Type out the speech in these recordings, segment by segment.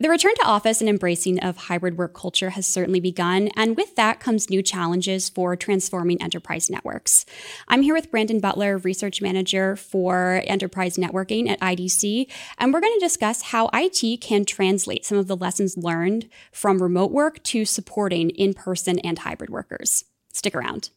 The return to office and embracing of hybrid work culture has certainly begun, and with that comes new challenges for transforming enterprise networks. I'm here with Brandon Butler, Research Manager for Enterprise Networking at IDC, and we're going to discuss how IT can translate some of the lessons learned from remote work to supporting in person and hybrid workers. Stick around.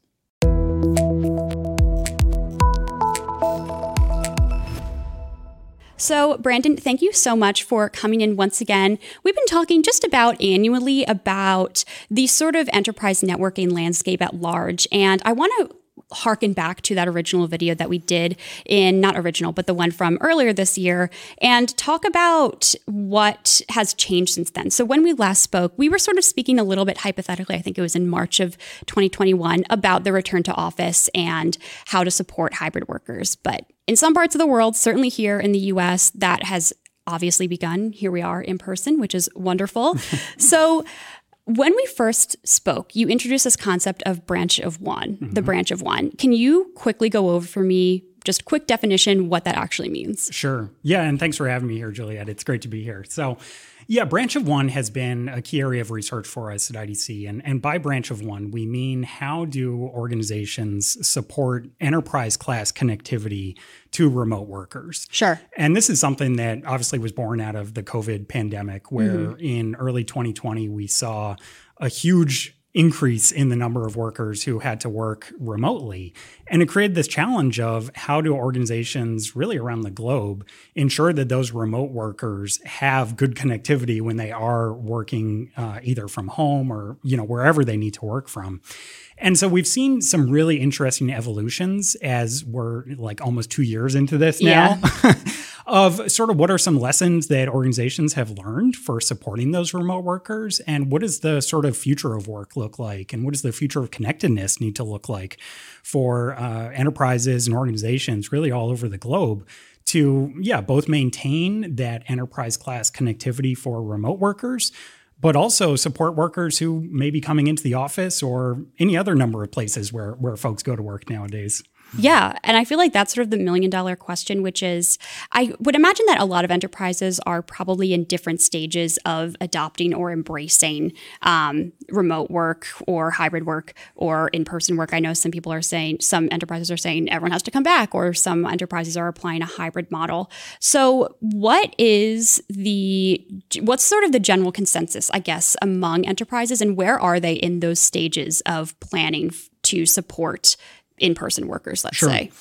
So, Brandon, thank you so much for coming in once again. We've been talking just about annually about the sort of enterprise networking landscape at large. And I want to harken back to that original video that we did in not original but the one from earlier this year and talk about what has changed since then so when we last spoke we were sort of speaking a little bit hypothetically i think it was in march of 2021 about the return to office and how to support hybrid workers but in some parts of the world, certainly here in the US, that has obviously begun. Here we are in person, which is wonderful. so, when we first spoke, you introduced this concept of branch of one, mm-hmm. the branch of one. Can you quickly go over for me just quick definition what that actually means? Sure. Yeah, and thanks for having me here, Juliet. It's great to be here. So, yeah, branch of one has been a key area of research for us at IDC. And, and by branch of one, we mean how do organizations support enterprise class connectivity to remote workers? Sure. And this is something that obviously was born out of the COVID pandemic, where mm-hmm. in early 2020, we saw a huge increase in the number of workers who had to work remotely. And it created this challenge of how do organizations really around the globe ensure that those remote workers have good connectivity when they are working uh, either from home or you know wherever they need to work from. And so we've seen some really interesting evolutions as we're like almost two years into this now. Yeah. of sort of what are some lessons that organizations have learned for supporting those remote workers and what does the sort of future of work look like and what does the future of connectedness need to look like for uh, enterprises and organizations really all over the globe to yeah both maintain that enterprise class connectivity for remote workers but also support workers who may be coming into the office or any other number of places where, where folks go to work nowadays. Yeah. And I feel like that's sort of the million dollar question, which is I would imagine that a lot of enterprises are probably in different stages of adopting or embracing um, remote work or hybrid work or in person work. I know some people are saying, some enterprises are saying everyone has to come back, or some enterprises are applying a hybrid model. So, what is the, what's sort of the general consensus, I guess, among enterprises, and where are they in those stages of planning to support in-person workers, let's sure. say.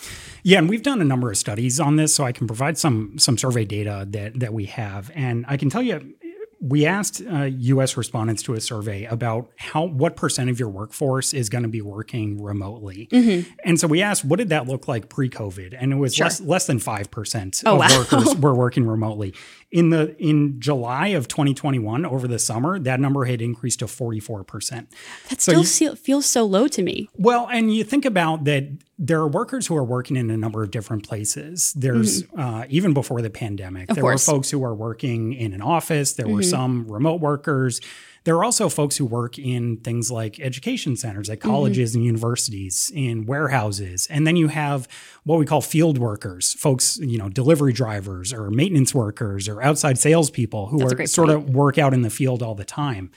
Yeah, and we've done a number of studies on this, so I can provide some some survey data that that we have, and I can tell you we asked uh, U.S. respondents to a survey about how what percent of your workforce is going to be working remotely, mm-hmm. and so we asked, what did that look like pre-COVID? And it was sure. less less than five percent oh, of wow. workers were working remotely. In the in July of 2021, over the summer, that number had increased to 44 percent. That so still you, feels so low to me. Well, and you think about that there are workers who are working in a number of different places. There's mm-hmm. uh, even before the pandemic, of there course. were folks who are working in an office. There mm-hmm. were some remote workers. There are also folks who work in things like education centers at mm-hmm. colleges mm-hmm. and universities, in warehouses. And then you have what we call field workers, folks, you know, delivery drivers or maintenance workers or outside salespeople who That's are sort point. of work out in the field all the time.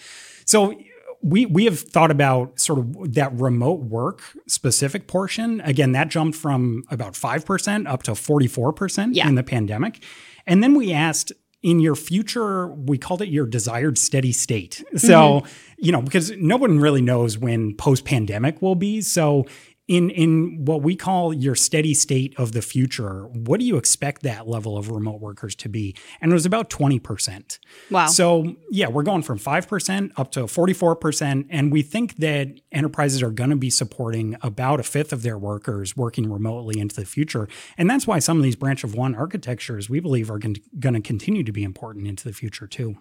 So we we have thought about sort of that remote work specific portion. Again, that jumped from about 5% up to 44% yeah. in the pandemic. And then we asked in your future, we called it your desired steady state. So, mm-hmm. you know, because no one really knows when post pandemic will be. So, in in what we call your steady state of the future what do you expect that level of remote workers to be? And it was about 20% wow. So yeah we're going from 5% up to 44% and we think that enterprises are going to be supporting about a fifth of their workers working remotely into the future. And that's why some of these branch of one architectures we believe are going to continue to be important into the future too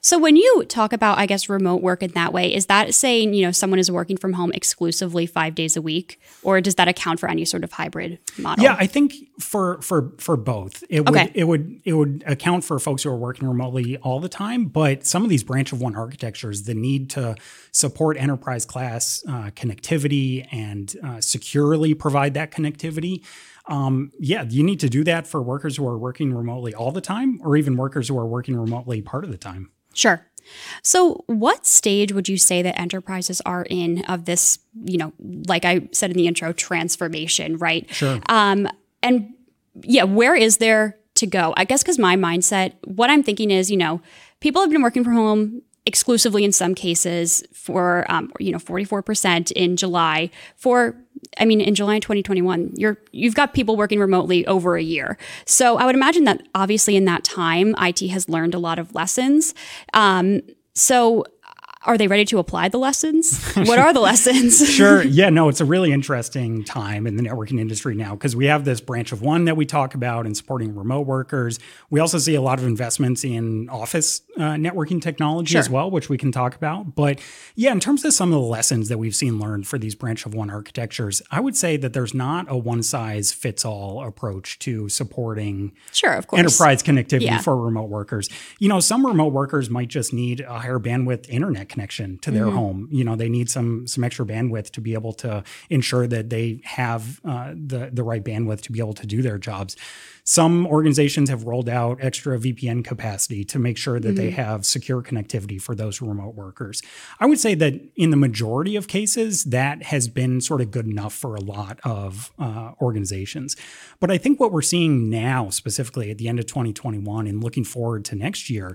so when you talk about, I guess, remote work in that way, is that saying, you know, someone is working from home exclusively five days a week? Or does that account for any sort of hybrid model? Yeah, I think for for for both. It okay. would it would it would account for folks who are working remotely all the time, but some of these branch of one architectures, the need to support enterprise class uh, connectivity and uh, securely provide that connectivity um, yeah, you need to do that for workers who are working remotely all the time, or even workers who are working remotely part of the time. Sure. So, what stage would you say that enterprises are in of this, you know, like I said in the intro, transformation, right? Sure. Um, and yeah, where is there to go? I guess because my mindset, what I'm thinking is, you know, people have been working from home exclusively in some cases for um, you know 44% in July for I mean in July 2021 you're you've got people working remotely over a year. So I would imagine that obviously in that time IT has learned a lot of lessons. Um, so are they ready to apply the lessons? What are the lessons? sure. Yeah, no, it's a really interesting time in the networking industry now because we have this branch of one that we talk about in supporting remote workers. We also see a lot of investments in office uh, networking technology sure. as well, which we can talk about. But yeah, in terms of some of the lessons that we've seen learned for these branch of one architectures, I would say that there's not a one size fits all approach to supporting sure, of course. enterprise connectivity yeah. for remote workers. You know, some remote workers might just need a higher bandwidth internet connection to their mm-hmm. home. You know, they need some some extra bandwidth to be able to ensure that they have uh, the the right bandwidth to be able to do their jobs. Some organizations have rolled out extra VPN capacity to make sure that mm-hmm. they have secure connectivity for those remote workers. I would say that in the majority of cases, that has been sort of good enough for a lot of uh, organizations. But I think what we're seeing now, specifically at the end of 2021 and looking forward to next year,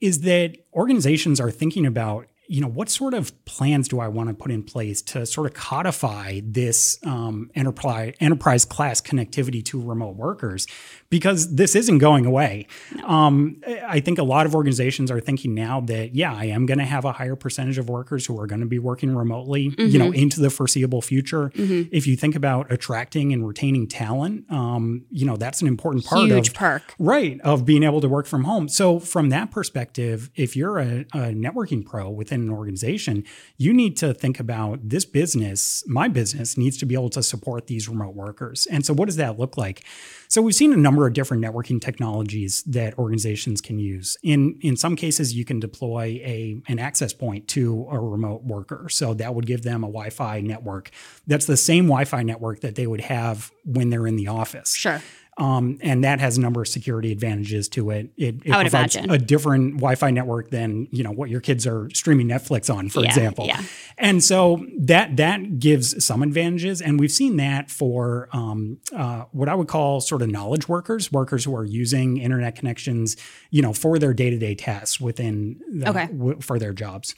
is that organizations are thinking about you know, what sort of plans do I want to put in place to sort of codify this um, enterprise enterprise class connectivity to remote workers? Because this isn't going away. No. Um, I think a lot of organizations are thinking now that yeah, I am going to have a higher percentage of workers who are going to be working remotely, mm-hmm. you know, mm-hmm. into the foreseeable future. Mm-hmm. If you think about attracting and retaining talent, um, you know, that's an important part Huge of perk, right, of being able to work from home. So from that perspective, if you're a, a networking pro within within an organization, you need to think about this business, my business needs to be able to support these remote workers. And so, what does that look like? So, we've seen a number of different networking technologies that organizations can use. In, in some cases, you can deploy a, an access point to a remote worker. So, that would give them a Wi Fi network that's the same Wi Fi network that they would have when they're in the office. Sure. Um, and that has a number of security advantages to it. It, it provides imagine. a different Wi-Fi network than you know what your kids are streaming Netflix on, for yeah, example. Yeah. And so that that gives some advantages, and we've seen that for um, uh, what I would call sort of knowledge workers, workers who are using internet connections, you know, for their day-to-day tasks within the, okay. w- for their jobs.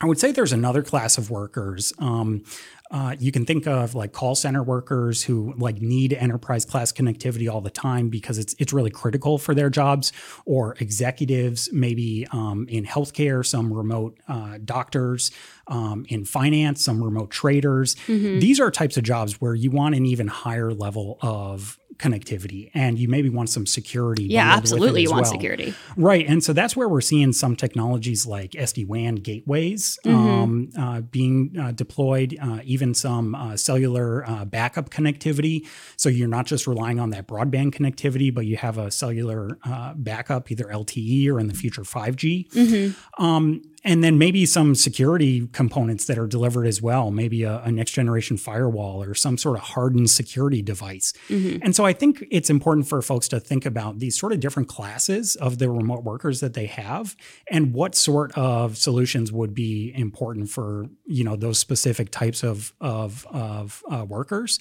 I would say there's another class of workers. Um, uh, you can think of like call center workers who like need enterprise class connectivity all the time because it's it's really critical for their jobs, or executives maybe um, in healthcare, some remote uh, doctors, um, in finance, some remote traders. Mm-hmm. These are types of jobs where you want an even higher level of connectivity and you maybe want some security. Yeah, absolutely. You want well. security. Right. And so that's where we're seeing some technologies like SD WAN gateways mm-hmm. um, uh, being uh, deployed, uh, even some uh, cellular uh, backup connectivity. So you're not just relying on that broadband connectivity, but you have a cellular uh, backup, either LTE or in the future 5G. Mm-hmm. Um, and then maybe some security components that are delivered as well, maybe a, a next generation firewall or some sort of hardened security device. Mm-hmm. And so I think it's important for folks to think about these sort of different classes of the remote workers that they have and what sort of solutions would be important for, you know, those specific types of, of, of uh, workers.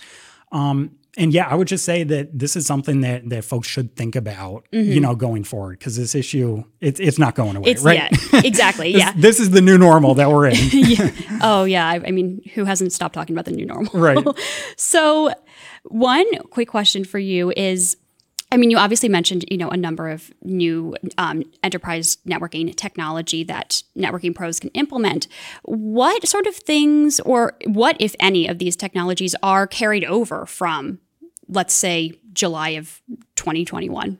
Um, and yeah, I would just say that this is something that that folks should think about, mm-hmm. you know, going forward because this issue it's it's not going away, it's, right? Yeah, exactly. this, yeah, this is the new normal that we're in. yeah. Oh yeah, I, I, mean, who hasn't stopped talking about the new normal? Right. so, one quick question for you is I mean, you obviously mentioned, you know, a number of new um, enterprise networking technology that networking pros can implement. What sort of things, or what, if any, of these technologies are carried over from, let's say, July of 2021?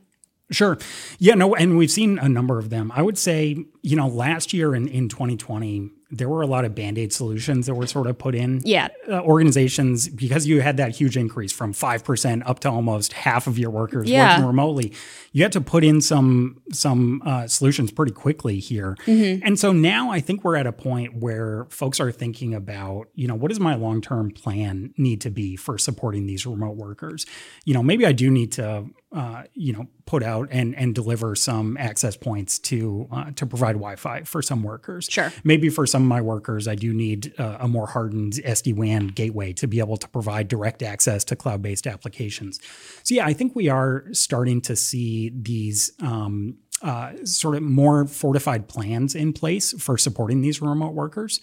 Sure. Yeah, no, and we've seen a number of them. I would say, you know, last year in, in 2020, there were a lot of band-aid solutions that were sort of put in. Yeah. Uh, organizations because you had that huge increase from 5% up to almost half of your workers Yeah. working remotely. You had to put in some some uh, solutions pretty quickly here. Mm-hmm. And so now I think we're at a point where folks are thinking about, you know, what does my long-term plan need to be for supporting these remote workers? You know, maybe I do need to uh, you know, put out and and deliver some access points to uh, to provide Wi-Fi for some workers. Sure. Maybe for some of my workers, I do need uh, a more hardened SD WAN gateway to be able to provide direct access to cloud-based applications. So yeah, I think we are starting to see these. Um, uh, sort of more fortified plans in place for supporting these remote workers.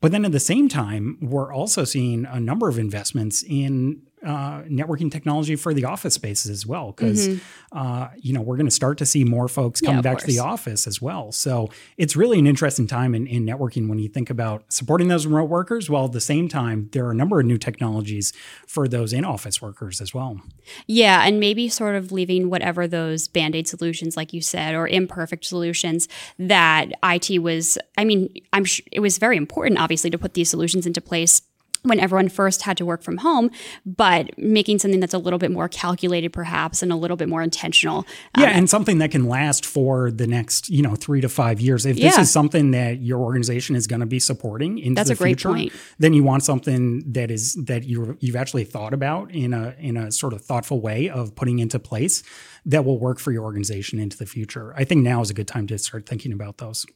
But then at the same time, we're also seeing a number of investments in uh, networking technology for the office spaces as well, because uh, you know we're going to start to see more folks Mm-hmm. Yeah, coming of back to the office as well. So it's really an interesting time in, in networking when you think about supporting those remote workers, while at the same time there are a number of new technologies for those in-office workers as well. Yeah, and maybe sort of leaving whatever those band aid solutions, like you said, or imperfect solutions that IT was. I mean, I'm sure it was very important, obviously, to put these solutions into place when everyone first had to work from home, but making something that's a little bit more calculated, perhaps, and a little bit more intentional. Yeah, um, and something that can last for the next, you know, three to five years. If this Yeah. is something that your organization is going to be supporting into That's the a great future, point. then you want something that is that you you've actually thought about in a in a sort of thoughtful way of putting into place that will work for your organization into the future. I think now is a good time to start thinking about those.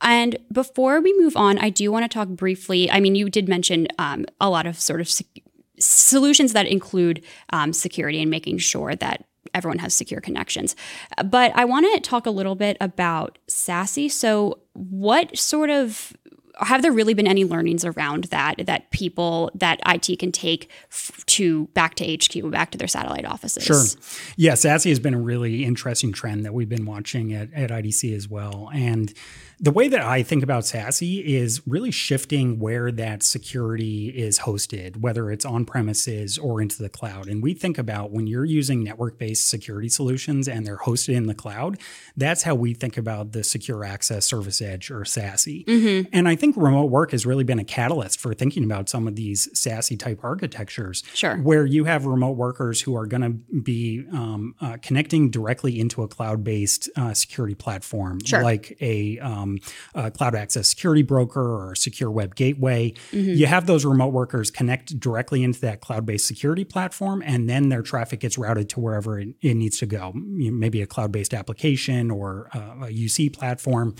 And before we move on, I do want to talk briefly. I mean, you did mention um, a lot of sort of sec- solutions that include um, security and making sure that everyone has secure connections. But I want to talk a little bit about SASE. So, what sort of have there really been any learnings around that that people that IT can take f- to back to HQ, back to their satellite offices? Sure. Yeah, SASE has been a really interesting trend that we've been watching at, at IDC as well. And the way that I think about SASE is really shifting where that security is hosted, whether it's on premises or into the cloud. And we think about when you're using network based security solutions and they're hosted in the cloud, that's how we think about the secure access service edge or SASE. Mm-hmm. And I think remote work has really been a catalyst for thinking about some of these SASE type architectures Sure. where you have remote workers who are going to be um, uh, connecting directly into a cloud-based uh, security platform, Sure. like a, um, a cloud access security broker or a secure web gateway. You have those remote workers connect directly into that cloud-based security platform, and then their traffic gets routed to wherever it, it needs to go, You know, maybe a cloud-based application or uh, a UC platform.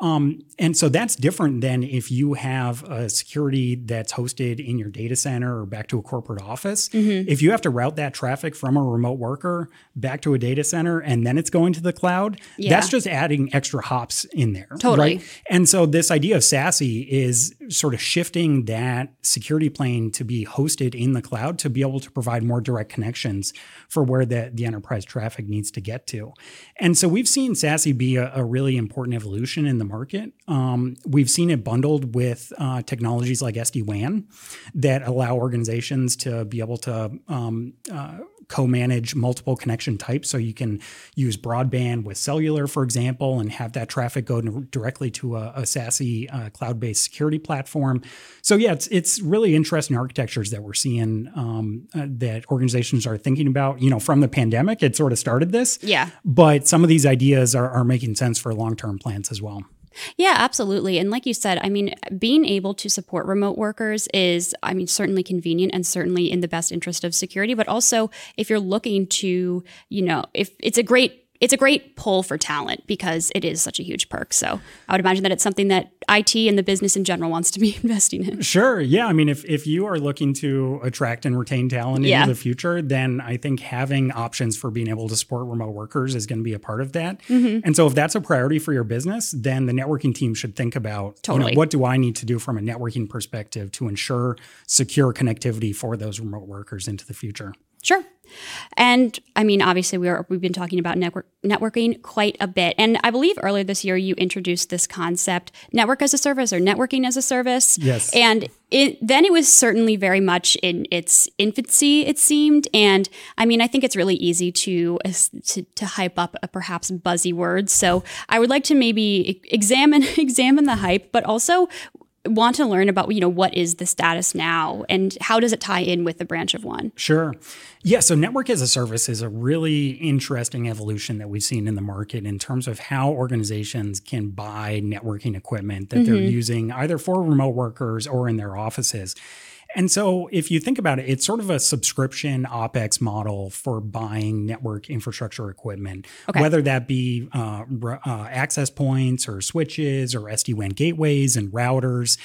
Um, and so that's different than if you have a security that's hosted in your data center or back to a corporate office. Mm-hmm. If you have to route that traffic from a remote worker back to a data center and then it's going to the cloud, Yeah. that's just adding extra hops in there. Totally. Right? And so this idea of SASE is sort of shifting that security plane to be hosted in the cloud to be able to provide more direct connections for where the, the enterprise traffic needs to get to. And so we've seen SASE be a, a really important evolution in the market. Um, we've seen it bundled with uh, technologies like SD WAN that allow organizations to be able to um, uh, co-manage multiple connection types. So you can use broadband with cellular, for example, and have that traffic go directly to a, a SASE uh, cloud-based security platform. So yeah, it's it's really interesting architectures that we're seeing um, uh, that organizations are thinking about. You know, from the pandemic, it sort of started this. Yeah. But some of these ideas are, are making sense for long-term plans as well. Yeah, absolutely. And like you said, I mean, being able to support remote workers is, I mean, certainly convenient and certainly in the best interest of security. But also, if you're looking to, you know, if it's a great it's a great pull for talent because it is such a huge perk. So I would imagine that it's something that IT and the business in general wants to be investing in. Sure. Yeah. I mean, if, if you are looking to attract and retain talent Yeah. into the future, then I think having options for being able to support remote workers is going to be a part of that. Mm-hmm. And so if that's a priority for your business, then the networking team should think about you know, what do I need to do from a networking perspective to ensure secure connectivity for those remote workers into the future. Sure. And I mean, obviously, we are, we've been talking about network, networking quite a bit. And I believe earlier this year, you introduced this concept, network as a service or networking as a service. Yes. And it, then it was certainly very much in its infancy, it seemed. And I mean, I think it's really easy to, to, to hype up a perhaps buzzy word. So I would like to maybe examine, examine the hype, but also want to learn about you know what is the status now and how does it tie in with the branch of one? Sure. Yeah so network as a service is a really interesting evolution that we've seen in the market in terms of how organizations can buy networking equipment that mm-hmm. they're using either for remote workers or in their offices and so, if you think about it, it's sort of a subscription OPEX model for buying network infrastructure equipment, okay. whether that be uh, uh, access points or switches or SD WAN gateways and routers.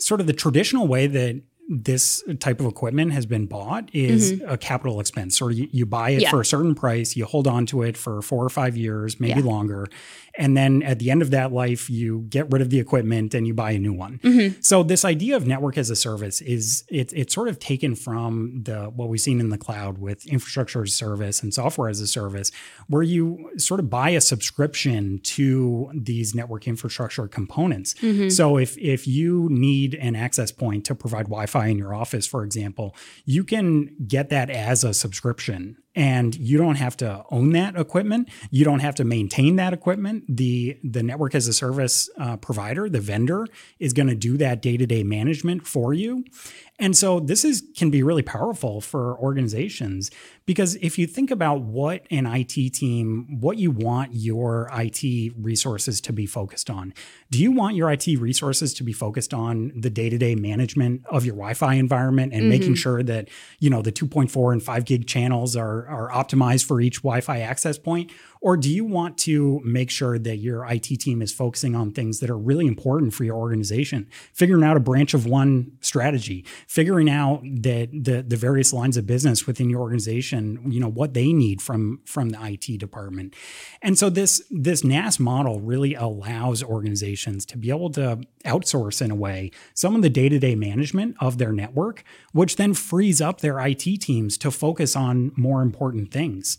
Sort of the traditional way that this type of equipment has been bought is mm-hmm. a capital expense. Or you, you buy it yeah. for a certain price, you hold on to it for four or five years, maybe yeah. longer. And then at the end of that life, you get rid of the equipment and you buy a new one. Mm-hmm. So this idea of network as a service is it, it's sort of taken from the what we've seen in the cloud with infrastructure as a service and software as a service, where you sort of buy a subscription to these network infrastructure components. Mm-hmm. So if if you need an access point to provide Wi-Fi Wi-Fi in your office, for example, you can get that as a subscription and you don't have to own that equipment. You don't have to maintain that equipment. The the network as a service uh, provider the vendor is going to do that day-to-day management for you and so this is can be really powerful for organizations because if you think about what an IT team what you want your IT resources to be focused on do you want your IT resources to be focused on the day-to-day management of your Wi-Fi environment and mm-hmm. making sure that you know the 2.4 and 5 gig channels are are, optimized for each Wi-Fi access point? Or do you want to make sure that your IT team is focusing on things that are really important for your organization? Figuring out a branch of one strategy, figuring out that the, the various lines of business within your organization, you know, what they need from, from the IT department. And so this, this NaaS model really allows organizations to be able to outsource in a way some of the day-to-day management of their network, which then frees up their IT teams to focus on more important things.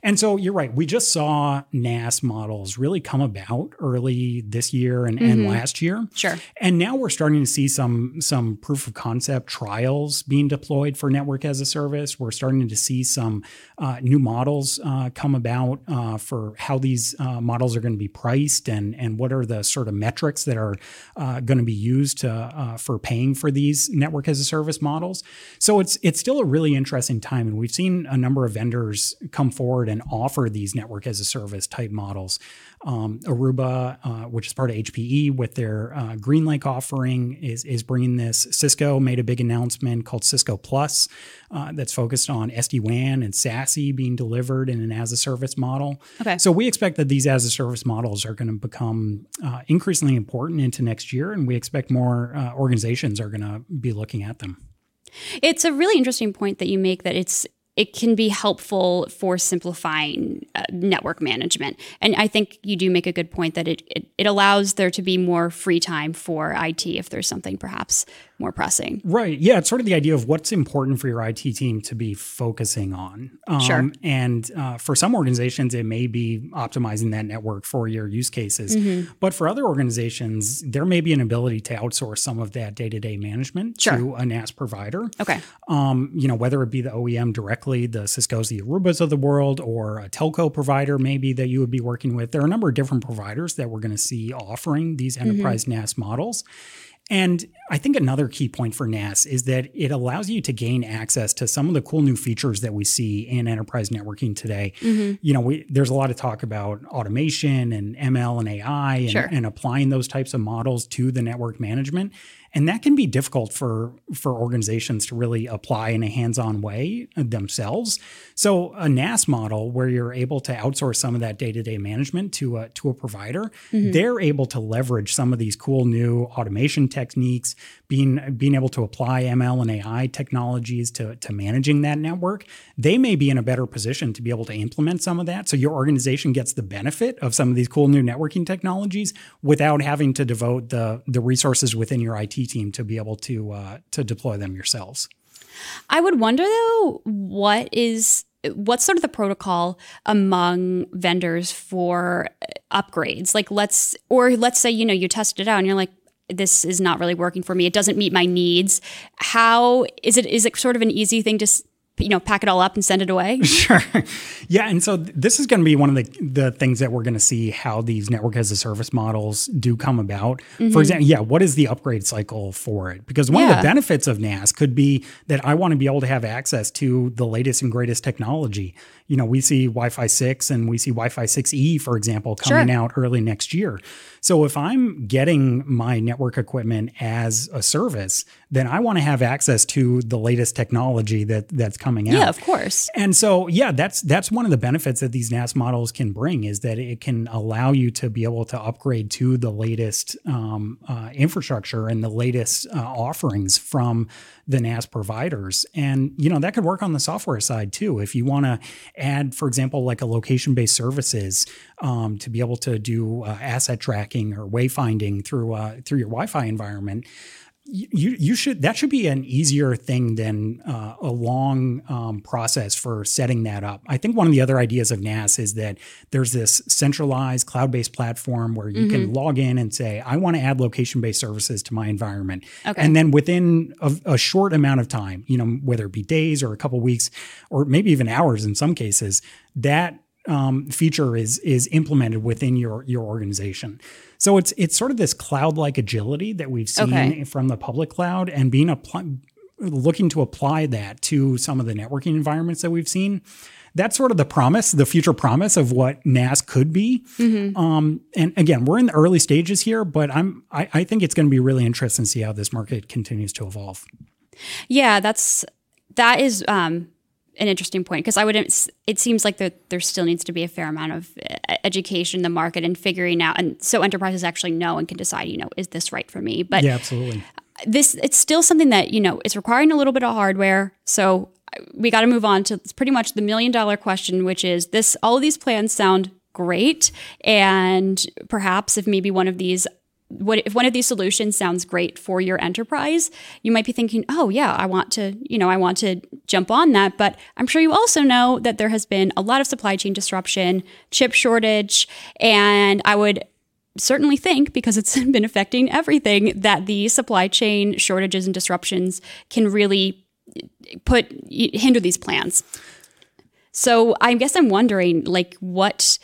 And so you're right. We just saw NaaS models really come about early this year and, mm-hmm. and last year. Sure. And now we're starting to see some some proof of concept trials being deployed for network as a service. We're starting to see some uh, new models uh, come about uh, for how these uh, models are going to be priced and and what are the sort of metrics that are uh, going to be used to, uh, for paying for these network as a service models. So it's it's still a really interesting time, and we've seen a number of vendors come forward and offer these network as a service type models. Um, Aruba, uh, which is part of HPE, with their uh, GreenLake offering, is is bringing this. Cisco made a big announcement called Cisco Plus, uh, that's focused on SD WAN and SASE being delivered in an as a service model. Okay. So we expect that these as a service models are going to become uh, increasingly important into next year, and we expect more uh, organizations are going to be looking at them. It's a really interesting point that you make that it's it can be helpful for simplifying uh, network management. And I think you do make a good point that it, it, it allows there to be more free time for IT if there's something perhaps more pressing. Right. Yeah. It's sort of the idea of what's important for your IT team to be focusing on. Um, sure. And uh, for some organizations, it may be optimizing that network for your use cases. Mm-hmm. But for other organizations, there may be an ability to outsource some of that day to day management sure. to a NaaS provider. Okay. Um, you know, whether it be the OEM directly, the Cisco's, the Arubas of the world, or a telco provider maybe that you would be working with. There are a number of different providers that we're going to see offering these mm-hmm. enterprise mm-hmm. NaaS models. And I think another key point for NaaS is that it allows you to gain access to some of the cool new features that we see in enterprise networking today. Mm-hmm. You know, we, there's a lot of talk about automation and ML and AI and, sure. and applying those types of models to the network management and that can be difficult for for organizations to really apply in a hands-on way themselves so a NaaS model where you're able to outsource some of that day-to-day management to a to a provider mm-hmm. they're able to leverage some of these cool new automation techniques being being able to apply ML and AI technologies to to managing that network they may be in a better position to be able to implement some of that so your organization gets the benefit of some of these cool new networking technologies without having to devote the the resources within your IT team to be able to uh, to deploy them yourselves. I would wonder though, what is what's sort of the protocol among vendors for upgrades? Like let's or let's say you know you test it out and you're like this is not really working for me. It doesn't meet my needs. How is it is it sort of an easy thing to you know, pack it all up and send it away? Sure. Yeah. And so this is going to be one of the, the things that we're going to see how these network as a service models do come about. Mm-hmm. For example, yeah, what is the upgrade cycle for it? Because one of the benefits of NaaS could be that I want to be able to have access to the latest and greatest technology. You know, we see Wi Fi 6 and we see Wi Fi 6E, for example, coming Sure. out early next year. So if I'm getting my network equipment as a service, then I want to have access to the latest technology that that's coming out. Yeah, of course. And so, yeah, that's that's one of the benefits that these NaaS models can bring is that it can allow you to be able to upgrade to the latest um, uh, infrastructure and the latest uh, offerings from the NaaS providers. And you know that could work on the software side too. If you want to add, for example, like a location-based services um, to be able to do uh, asset tracking or wayfinding through uh, through your Wi-Fi environment you you should that should be an easier thing than uh, a long um, process for setting that up. I think one of the other ideas of NaaS is that there's this centralized cloud-based platform where you can log in and say, I want to add location-based services to my environment, Okay. and then within a, a short amount of time, you know, whether it be days or a couple weeks or maybe even hours in some cases, that um, feature is is implemented within your your organization. So it's it's sort of this cloud-like agility that we've seen Okay. from the public cloud and being apply, looking to apply that to some of the networking environments that we've seen. That's sort of the promise, the future promise of what NaaS could be. Um, and again, we're in the early stages here, but I'm I, I think it's going to be really interesting to see how this market continues to evolve. Yeah, that's that is um, an interesting point because I would. It seems like there there still needs to be a fair amount of uh, education in the market and figuring out, and so enterprises actually know and can decide. You know, is this right for me? But Yeah, absolutely. this it's still something that you know it's requiring a little bit of hardware. So we got to move on to pretty much the million dollar question, which is this: all of these plans sound great, and perhaps if maybe one of these what if one of these solutions sounds great for your enterprise you might be thinking oh yeah i want to you know i want to jump on that. But i'm sure you also know that there has been a lot of supply chain disruption chip shortage and i would certainly think because it's been affecting everything that the supply chain shortages and disruptions can really put hinder these plans. So i guess i'm wondering like what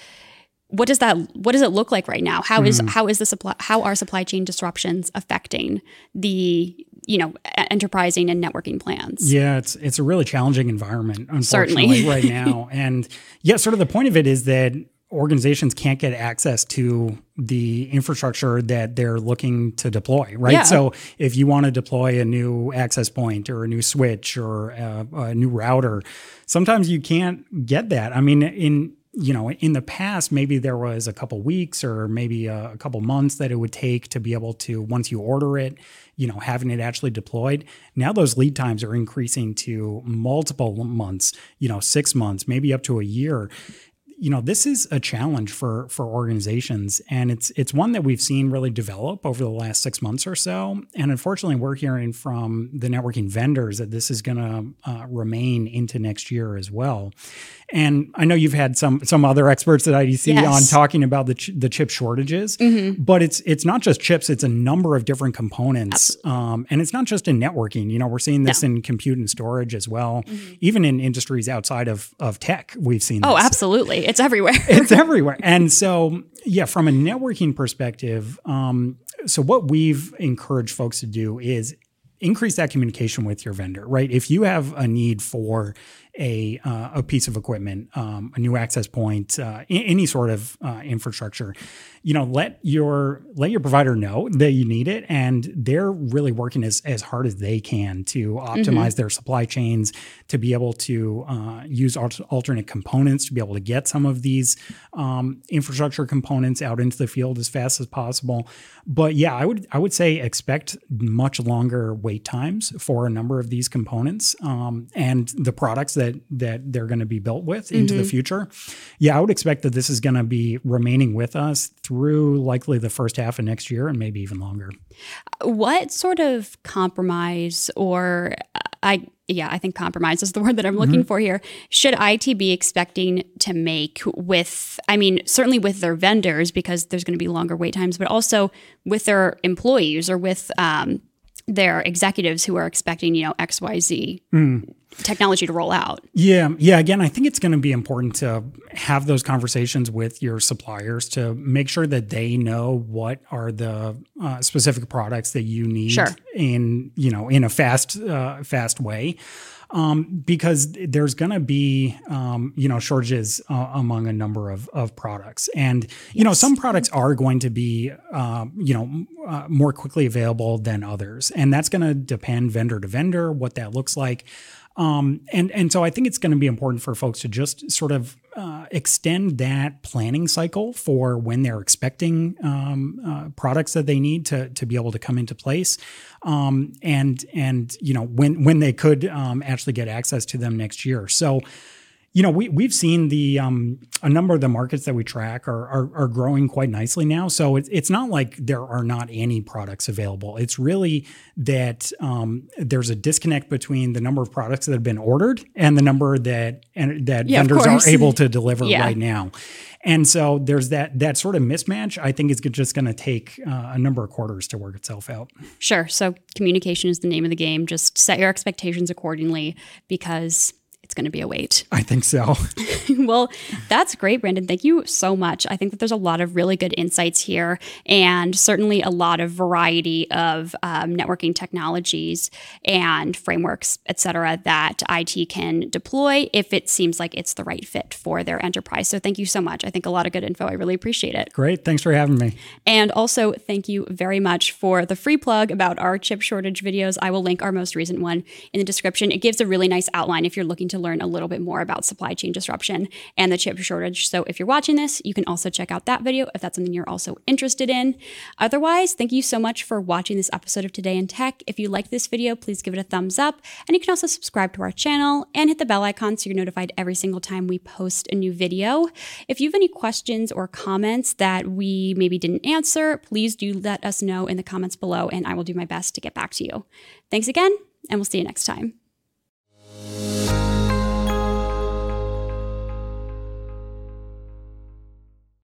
what does that what does it look like right now How is mm-hmm. how is the supply how are supply chain disruptions affecting the you know enterprising and networking plans Yeah, it's it's a really challenging environment, Certainly. unfortunately, right now. And yeah, sort of the point of it is that organizations can't get access to the infrastructure that they're looking to deploy, right? Yeah. So if you want to deploy a new access point or a new switch or a, a new router, sometimes you can't get that. I mean, in you know, in the past, maybe there was a couple weeks or maybe a, a couple months that it would take to be able to, once you order it, you know, having it actually deployed. Now those lead times are increasing to multiple months, you know, six months, maybe up to a year. You know, this is a challenge for for organizations, and it's it's one that we've seen really develop over the last six months or so. And unfortunately, we're hearing from the networking vendors that this is going to uh, remain into next year as well. And I know you've had some some other experts at IDC Yes. on talking about the ch- the chip shortages, but it's it's not just chips; it's a number of different components, um, and it's not just in networking. You know, we're seeing this in compute and storage as well, even in industries outside of of tech. We've seen this. oh this absolutely it's everywhere it's everywhere. And so, yeah, from a networking perspective, um, so what we've encouraged folks to do is increase that communication with your vendor, right? If you have a need for a uh, a piece of equipment, um, a new access point, uh, any sort of uh, infrastructure, you know, let your let your provider know that you need it, and they're really working as as hard as they can to optimize their supply chains to be able to uh, use al- alternate components to be able to get some of these um, infrastructure components out into the field as fast as possible. But yeah, I would I would say expect much longer wait times for a number of these components um, and the products that that they're going to be built with into the future. Yeah, I would expect that this is going to be remaining with us through likely the first half of next year and maybe even longer. what sort of compromise or I yeah, I think compromise is the word that I'm looking for here. Should IT be expecting to make with I mean, certainly with their vendors because there's going to be longer wait times, but also with their employees or with um their executives who are expecting, you know, XYZ mm. technology to roll out. Yeah. Yeah. Again, I think it's going to be important to have those conversations with your suppliers to make sure that they know what are the uh, specific products that you need sure. in, you know, in a fast, uh, fast way um, because there's going to be um, you know shortages uh, among a number of, of products, and you yes. know some products are going to be uh, you know uh, more quickly available than others, and that's going to depend vendor to vendor what that looks like. Um, and and so I think it's going to be important for folks to just sort of uh, extend that planning cycle for when they're expecting um, uh, products that they need to to be able to come into place, um, and and you know when when they could um, actually get access to them next year. So you know, we we've seen the um, a number of the markets that we track are, are, are growing quite nicely now. So it's it's not like there are not any products available. It's really that um, there's a disconnect between the number of products that have been ordered and the number that and that yeah, vendors are able to deliver yeah. right now. And so there's that that sort of mismatch. I think is just going to take uh, a number of quarters to work itself out. Sure. So communication is the name of the game. Just set your expectations accordingly because it's going to be a wait. I think so. well, that's great, Brandon. Thank you so much. I think that there's a lot of really good insights here and certainly a lot of variety of um, networking technologies and frameworks, et cetera, that IT can deploy if it seems like it's the right fit for their enterprise. So thank you so much. I think a lot of good info. I really appreciate it. Great. Thanks for having me. And also, thank you very much for the free plug about our chip shortage videos. I will link our most recent one in the description. It gives a really nice outline if you're looking to learn a little bit more about supply chain disruption and the chip shortage. So if you're watching this, you can also check out that video if that's something you're also interested in. Otherwise, thank you so much for watching this episode of Today in Tech. If you like this video, please give it a thumbs up. And you can also subscribe to our channel and hit the bell icon so you're notified every single time we post a new video. If you have any questions or comments that we maybe didn't answer, please do let us know in the comments below and I will do my best to get back to you. Thanks again, and we'll see you next time.